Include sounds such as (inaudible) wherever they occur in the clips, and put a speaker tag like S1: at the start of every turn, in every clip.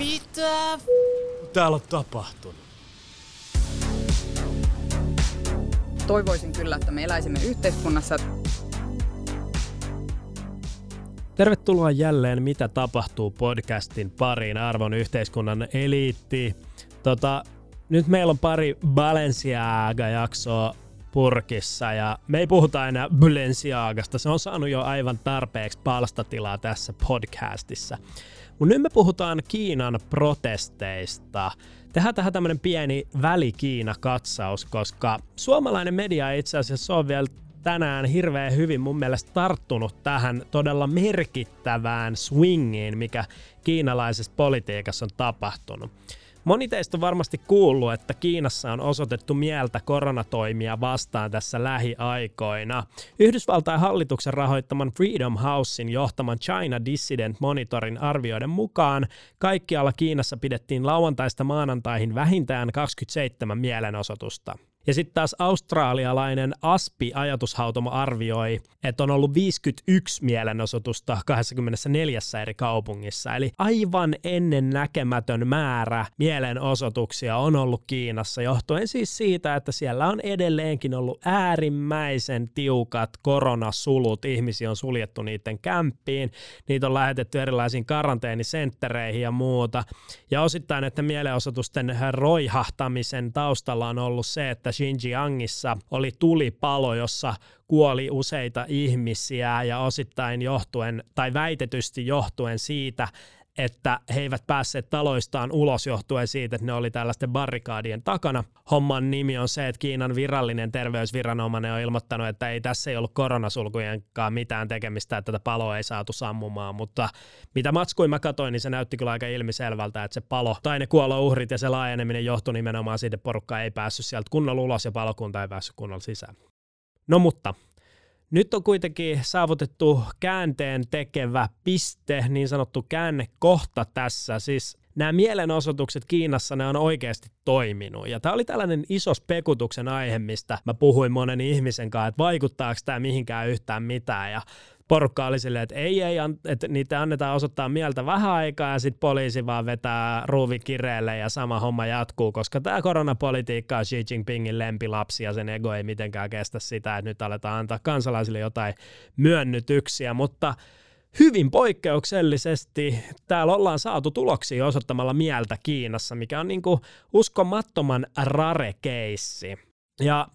S1: Mitä täällä on tapahtunut?
S2: Toivoisin kyllä, että me eläisimme yhteiskunnassa.
S1: Tervetuloa jälleen Mitä tapahtuu podcastin pariin arvon yhteiskunnan eliitti. Tota, nyt meillä on pari Balenciaga-jaksoa purkissa ja me ei puhuta enää Balenciagasta. Se on saanut jo aivan tarpeeksi palstatilaa tässä podcastissa. Mutta nyt me puhutaan Kiinan protesteista. Tehdään tähän tämmönen pieni väli-Kiina-katsaus, koska suomalainen media itse asiassa on vielä tänään hirveän hyvin mun mielestä tarttunut tähän todella merkittävään swingiin, mikä kiinalaisessa politiikassa on tapahtunut. Moni teistä on varmasti kuullut, että Kiinassa on osoitettu mieltä koronatoimia vastaan tässä lähiaikoina. Yhdysvaltain hallituksen rahoittaman Freedom Housein johtaman China Dissident Monitorin arvioiden mukaan kaikkialla Kiinassa pidettiin lauantaista maanantaihin vähintään 27 mielenosoitusta. Ja sitten taas australialainen ASPI-ajatushautomo arvioi, että on ollut 51 mielenosoitusta 24 eri kaupungissa. Eli aivan ennen näkemätön määrä mielenosoituksia on ollut Kiinassa, johtuen siis siitä, että siellä on edelleenkin ollut äärimmäisen tiukat koronasulut. Ihmisiä on suljettu niiden kämppiin, niitä on lähetetty erilaisiin karanteenisenttereihin ja muuta. Ja osittain, että mielenosoitusten roihahtamisen taustalla on ollut se, että Xinjiangissa oli tulipalo, jossa kuoli useita ihmisiä ja osittain johtuen tai väitetysti johtuen siitä, että he eivät päässeet taloistaan ulos johtuen siitä, että ne oli tällaisten barrikaadien takana. Homman nimi on se, että Kiinan virallinen terveysviranomainen on ilmoittanut, että ei tässä ei ollut koronasulkujenkaan mitään tekemistä, että tätä paloa ei saatu sammumaan, mutta mitä matskuin mä katsoin, niin se näytti kyllä aika ilmiselvältä, että se palo tai ne kuolouhrit ja se laajeneminen johtui nimenomaan siitä, että porukka ei päässyt sieltä kunnolla ulos ja palokunta ei päässyt kunnolla sisään. No mutta nyt on kuitenkin saavutettu käänteen tekevä piste, niin sanottu käännekohta tässä. Siis nämä mielenosoitukset Kiinassa, ne on oikeasti toiminut. Ja tämä oli tällainen iso spekutuksen aihe, mistä mä puhuin monen ihmisen kanssa, että vaikuttaako tämä mihinkään yhtään mitään. Ja porukka oli silleen, että ei, ei, että niitä annetaan osoittaa mieltä vähän aikaa ja sitten poliisi vaan vetää ruuvi kireelle ja sama homma jatkuu, koska tämä koronapolitiikka on Xi Jinpingin lempilapsi ja sen ego ei mitenkään kestä sitä, että nyt aletaan antaa kansalaisille jotain myönnytyksiä, mutta hyvin poikkeuksellisesti täällä ollaan saatu tuloksia osoittamalla mieltä Kiinassa, mikä on niinku uskomattoman rare keissi. Ja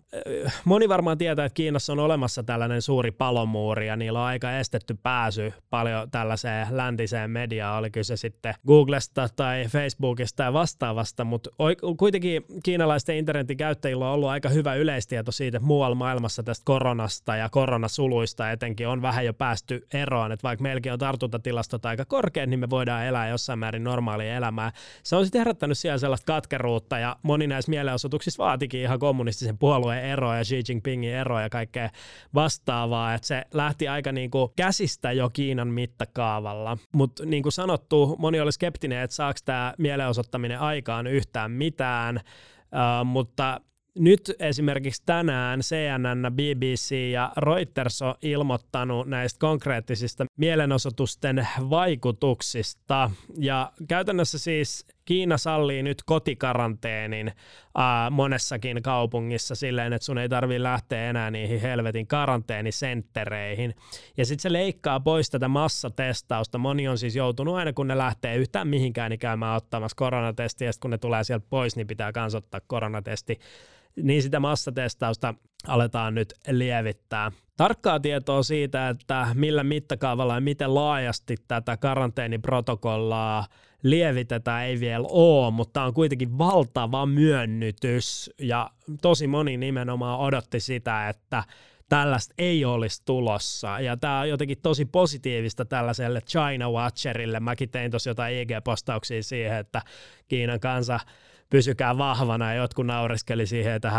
S1: moni varmaan tietää, että Kiinassa on olemassa tällainen suuri palomuuri ja niillä on aika estetty pääsy paljon tällaiseen läntiseen mediaan, oli kyse sitten Googlesta tai Facebookista ja vastaavasta, mutta kuitenkin kiinalaisten internetin käyttäjillä on ollut aika hyvä yleistieto siitä, että muualla maailmassa tästä koronasta ja koronasuluista etenkin on vähän jo päästy eroon, että vaikka meilläkin on tartuntatilastot aika korkeat, niin me voidaan elää jossain määrin normaalia elämää. Se on sitten herättänyt siellä sellaista katkeruutta ja moni näissä mielenosoituksissa vaatikin ihan kommunistisen puolueen eroa ja Xi Jinpingin eroa ja kaikkea vastaavaa, että se lähti aika niin kuin käsistä jo Kiinan mittakaavalla. Mutta niin kuin sanottu, moni oli skeptinen, että saako tämä mielenosoittaminen aikaan yhtään mitään, uh, mutta nyt esimerkiksi tänään CNN, BBC ja Reuters on ilmoittanut näistä konkreettisista mielenosoitusten vaikutuksista. Ja käytännössä siis Kiina sallii nyt kotikaranteenin ää, monessakin kaupungissa silleen, että sun ei tarvitse lähteä enää niihin helvetin karanteenisenttereihin. Ja sitten se leikkaa pois tätä massatestausta. Moni on siis joutunut aina, kun ne lähtee yhtään mihinkään, niin käymään ottamassa koronatestiä, ja kun ne tulee sieltä pois, niin pitää kans ottaa koronatesti niin sitä massatestausta aletaan nyt lievittää. Tarkkaa tietoa siitä, että millä mittakaavalla ja miten laajasti tätä karanteeniprotokollaa lievitetään ei vielä ole, mutta on kuitenkin valtava myönnytys ja tosi moni nimenomaan odotti sitä, että tällaista ei olisi tulossa. Ja tämä on jotenkin tosi positiivista tällaiselle China Watcherille. Mäkin tein tuossa jotain IG-postauksia siihen, että Kiinan kansa pysykää vahvana ja jotkut nauriskeli siihen, että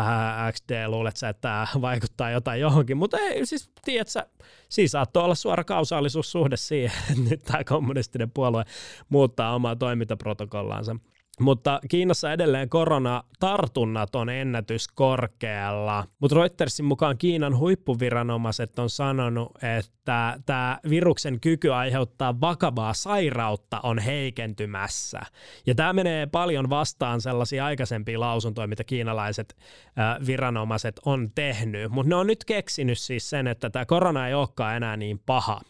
S1: XD luulet sä, että tämä vaikuttaa jotain johonkin, mutta ei, siis tiedätkö, siis saattoi olla suora kausaalisuussuhde siihen, (laughs) että nyt tämä kommunistinen puolue muuttaa omaa toimintaprotokollaansa. Mutta Kiinassa edelleen koronatartunnat on ennätyskorkealla. Mutta Reutersin mukaan Kiinan huippuviranomaiset on sanonut, että tämä viruksen kyky aiheuttaa vakavaa sairautta on heikentymässä. Ja tämä menee paljon vastaan sellaisia aikaisempia lausuntoja, mitä kiinalaiset viranomaiset on tehnyt. Mutta ne on nyt keksinyt siis sen, että tämä korona ei olekaan enää niin paha.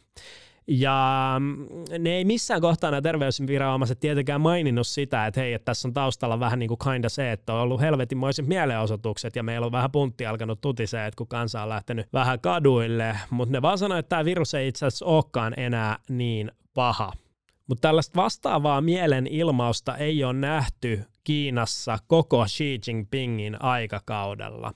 S1: Ja mm, ne ei missään kohtaa nämä terveysviranomaiset tietenkään maininnut sitä, että hei, että tässä on taustalla vähän niin kuin kinda se, että on ollut helvetinmoiset mielenosoitukset ja meillä on vähän puntti alkanut tutisee, että kun kansa on lähtenyt vähän kaduille, mutta ne vaan sanoo, että tämä virus ei itse asiassa olekaan enää niin paha. Mutta tällaista vastaavaa mielenilmausta ei ole nähty Kiinassa koko Xi Jinpingin aikakaudella.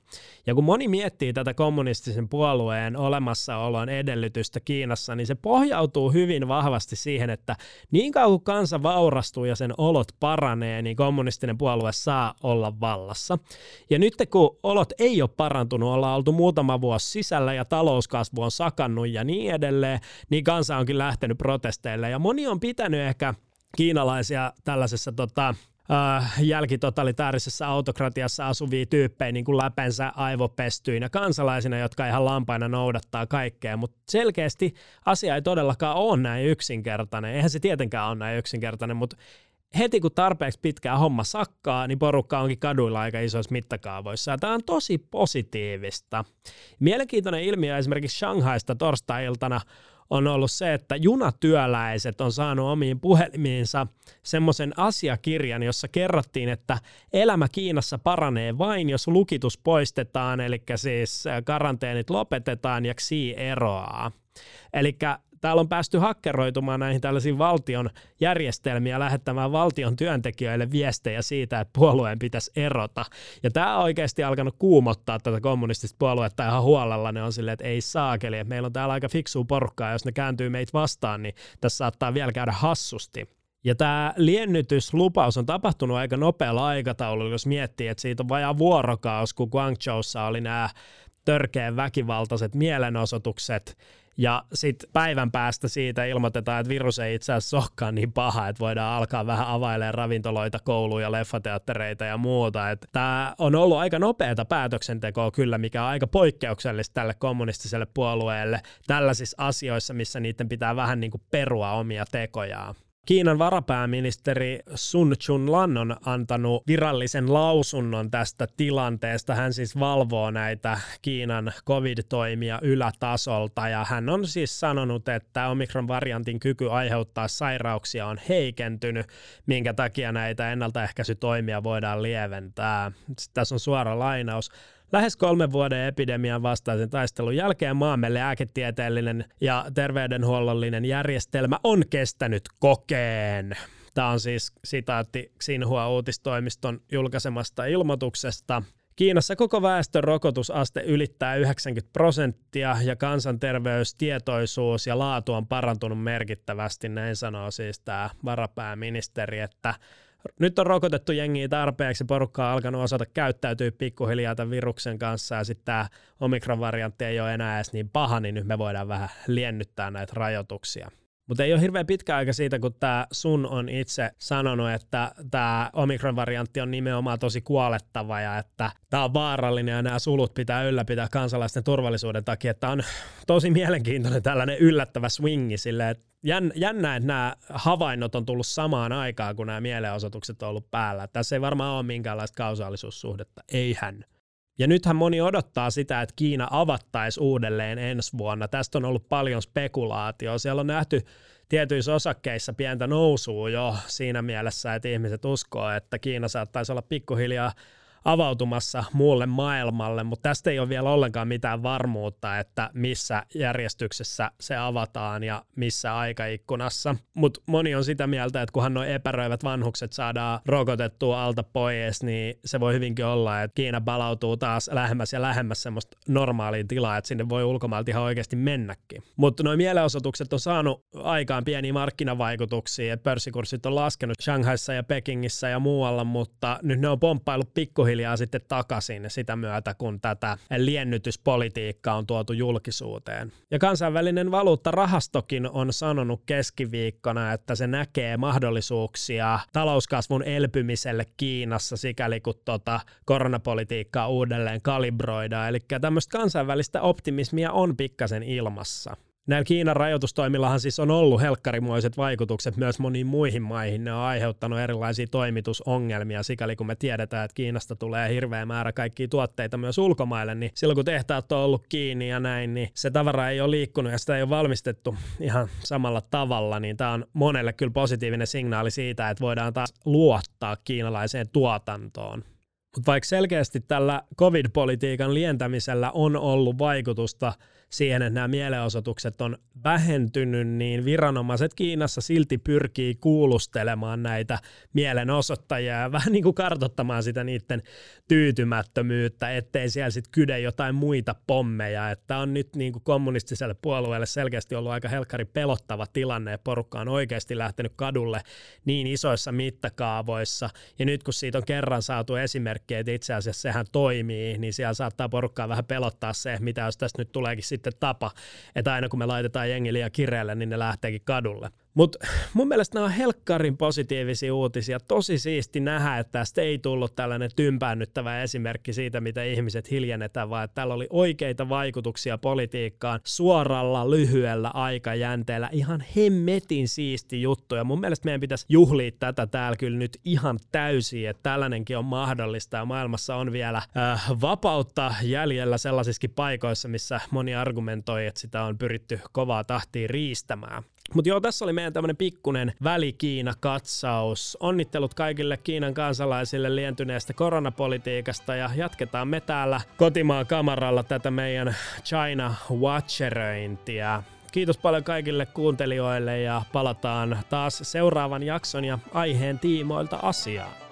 S1: Ja kun moni miettii tätä kommunistisen puolueen olemassaolon edellytystä Kiinassa, niin se pohjautuu hyvin vahvasti siihen, että niin kauan kuin kansa vaurastuu ja sen olot paranee, niin kommunistinen puolue saa olla vallassa. Ja nyt kun olot ei ole parantunut, ollaan oltu muutama vuosi sisällä ja talouskasvu on sakannut ja niin edelleen, niin kansa onkin lähtenyt protesteille. Ja moni on pitänyt ehkä kiinalaisia tällaisessa tota, äh, jälkitotalitaarisessa autokratiassa asuvia tyyppejä niin kuin läpensä aivopestyinä kansalaisina, jotka ihan lampaina noudattaa kaikkea, mutta selkeästi asia ei todellakaan ole näin yksinkertainen. Eihän se tietenkään ole näin yksinkertainen, mutta heti kun tarpeeksi pitkää homma sakkaa, niin porukka onkin kaduilla aika isoissa mittakaavoissa. Ja tämä on tosi positiivista. Mielenkiintoinen ilmiö esimerkiksi Shanghaista torstai-iltana on ollut se, että junatyöläiset on saanut omiin puhelimiinsa semmoisen asiakirjan, jossa kerrottiin, että elämä Kiinassa paranee vain, jos lukitus poistetaan, eli siis karanteenit lopetetaan ja Xi eroaa. Eli täällä on päästy hakkeroitumaan näihin tällaisiin valtion järjestelmiä lähettämään valtion työntekijöille viestejä siitä, että puolueen pitäisi erota. Ja tämä on oikeasti alkanut kuumottaa tätä kommunistista puoluetta ihan huolella. Ne on silleen, että ei saakeli, että meillä on täällä aika fiksua porukkaa, jos ne kääntyy meitä vastaan, niin tässä saattaa vielä käydä hassusti. Ja tämä liennytyslupaus on tapahtunut aika nopealla aikataululla, jos miettii, että siitä on vajaa vuorokaus, kun Guangzhoussa oli nämä törkeän väkivaltaiset mielenosoitukset, ja sitten päivän päästä siitä ilmoitetaan, että virus ei itse asiassa olekaan niin paha, että voidaan alkaa vähän availemaan ravintoloita, kouluja, leffateattereita ja muuta. Tämä on ollut aika nopeata päätöksentekoa kyllä, mikä on aika poikkeuksellista tälle kommunistiselle puolueelle tällaisissa asioissa, missä niiden pitää vähän niin kuin perua omia tekojaan. Kiinan varapääministeri Sun Chun-lan on antanut virallisen lausunnon tästä tilanteesta. Hän siis valvoo näitä Kiinan covid-toimia ylätasolta ja hän on siis sanonut, että Omikron-variantin kyky aiheuttaa sairauksia on heikentynyt, minkä takia näitä ennaltaehkäisytoimia voidaan lieventää. Sitten tässä on suora lainaus. Lähes kolmen vuoden epidemian vastaisen taistelun jälkeen maamme lääketieteellinen ja terveydenhuollollinen järjestelmä on kestänyt kokeen. Tämä on siis sitaatti Xinhua uutistoimiston julkaisemasta ilmoituksesta. Kiinassa koko väestön rokotusaste ylittää 90 prosenttia ja kansanterveystietoisuus ja laatu on parantunut merkittävästi, näin sanoo siis tämä varapääministeri, että nyt on rokotettu jengiä tarpeeksi, porukka on alkanut osata käyttäytyä pikkuhiljaa tämän viruksen kanssa ja sitten tämä omikron-variantti ei ole enää edes niin paha, niin nyt me voidaan vähän liennyttää näitä rajoituksia. Mutta ei ole hirveän pitkä aika siitä, kun tämä Sun on itse sanonut, että tämä Omikron-variantti on nimenomaan tosi kuolettava ja että tämä on vaarallinen ja nämä sulut pitää ylläpitää kansalaisten turvallisuuden takia. Tämä on tosi mielenkiintoinen tällainen yllättävä swingi sille, että jännä, että nämä havainnot on tullut samaan aikaan, kun nämä mielenosoitukset on ollut päällä. Tässä ei varmaan ole minkäänlaista kausaalisuussuhdetta. Eihän. Ja nythän moni odottaa sitä, että Kiina avattaisi uudelleen ensi vuonna. Tästä on ollut paljon spekulaatioa. Siellä on nähty tietyissä osakkeissa pientä nousua jo siinä mielessä, että ihmiset uskoo, että Kiina saattaisi olla pikkuhiljaa avautumassa muulle maailmalle, mutta tästä ei ole vielä ollenkaan mitään varmuutta, että missä järjestyksessä se avataan ja missä aikaikkunassa. Mutta moni on sitä mieltä, että kunhan nuo epäröivät vanhukset saadaan rokotettua alta pois, niin se voi hyvinkin olla, että Kiina palautuu taas lähemmäs ja lähemmäs semmoista normaaliin tilaa, että sinne voi ulkomailta ihan oikeasti mennäkin. Mutta nuo mielenosoitukset on saanut aikaan pieniä markkinavaikutuksia, että pörssikurssit on laskenut Shanghaissa ja Pekingissä ja muualla, mutta nyt ne on pomppailut pikkuhiljaa pikkuhiljaa sitten takaisin sitä myötä, kun tätä liennytyspolitiikkaa on tuotu julkisuuteen. Ja kansainvälinen valuuttarahastokin on sanonut keskiviikkona, että se näkee mahdollisuuksia talouskasvun elpymiselle Kiinassa, sikäli kun tuota koronapolitiikkaa uudelleen kalibroidaan. Eli tämmöistä kansainvälistä optimismia on pikkasen ilmassa. Näillä Kiinan rajoitustoimillahan siis on ollut helkkarimuiset vaikutukset myös moniin muihin maihin. Ne on aiheuttanut erilaisia toimitusongelmia, sikäli kun me tiedetään, että Kiinasta tulee hirveä määrä kaikkia tuotteita myös ulkomaille, niin silloin kun tehtaat on ollut kiinni ja näin, niin se tavara ei ole liikkunut ja sitä ei ole valmistettu ihan samalla tavalla, niin tämä on monelle kyllä positiivinen signaali siitä, että voidaan taas luottaa kiinalaiseen tuotantoon. Mutta vaikka selkeästi tällä covid-politiikan lientämisellä on ollut vaikutusta siihen, että nämä mielenosoitukset on vähentynyt, niin viranomaiset Kiinassa silti pyrkii kuulustelemaan näitä mielenosoittajia ja vähän niin kuin kartottamaan sitä niiden tyytymättömyyttä, ettei siellä sitten kyde jotain muita pommeja. Että on nyt niin kuin kommunistiselle puolueelle selkeästi ollut aika helkkari pelottava tilanne, että porukka on oikeasti lähtenyt kadulle niin isoissa mittakaavoissa. Ja nyt kun siitä on kerran saatu esimerkkejä, että itse asiassa sehän toimii, niin siellä saattaa porukkaa vähän pelottaa se, mitä jos tästä nyt tuleekin sitten tapa, että aina kun me laitetaan jengi liian kireelle, niin ne lähteekin kadulle. Mutta mun mielestä nämä on helkkarin positiivisia uutisia. Tosi siisti nähdä, että tästä ei tullut tällainen tympäännyttävä esimerkki siitä, mitä ihmiset hiljennetään, vaan että tällä oli oikeita vaikutuksia politiikkaan suoralla lyhyellä aikajänteellä. Ihan hemmetin siisti juttu ja mun mielestä meidän pitäisi juhlia tätä täällä kyllä nyt ihan täysin, että tällainenkin on mahdollista ja maailmassa on vielä äh, vapautta jäljellä sellaisissakin paikoissa, missä moni argumentoi, että sitä on pyritty kovaa tahtiin riistämään. Mutta joo, tässä oli meidän tämmöinen pikkunen väli-Kiina-katsaus. Onnittelut kaikille Kiinan kansalaisille lientyneestä koronapolitiikasta ja jatketaan me täällä kotimaan kamaralla tätä meidän China Watcherointia. Kiitos paljon kaikille kuuntelijoille ja palataan taas seuraavan jakson ja aiheen tiimoilta asiaan.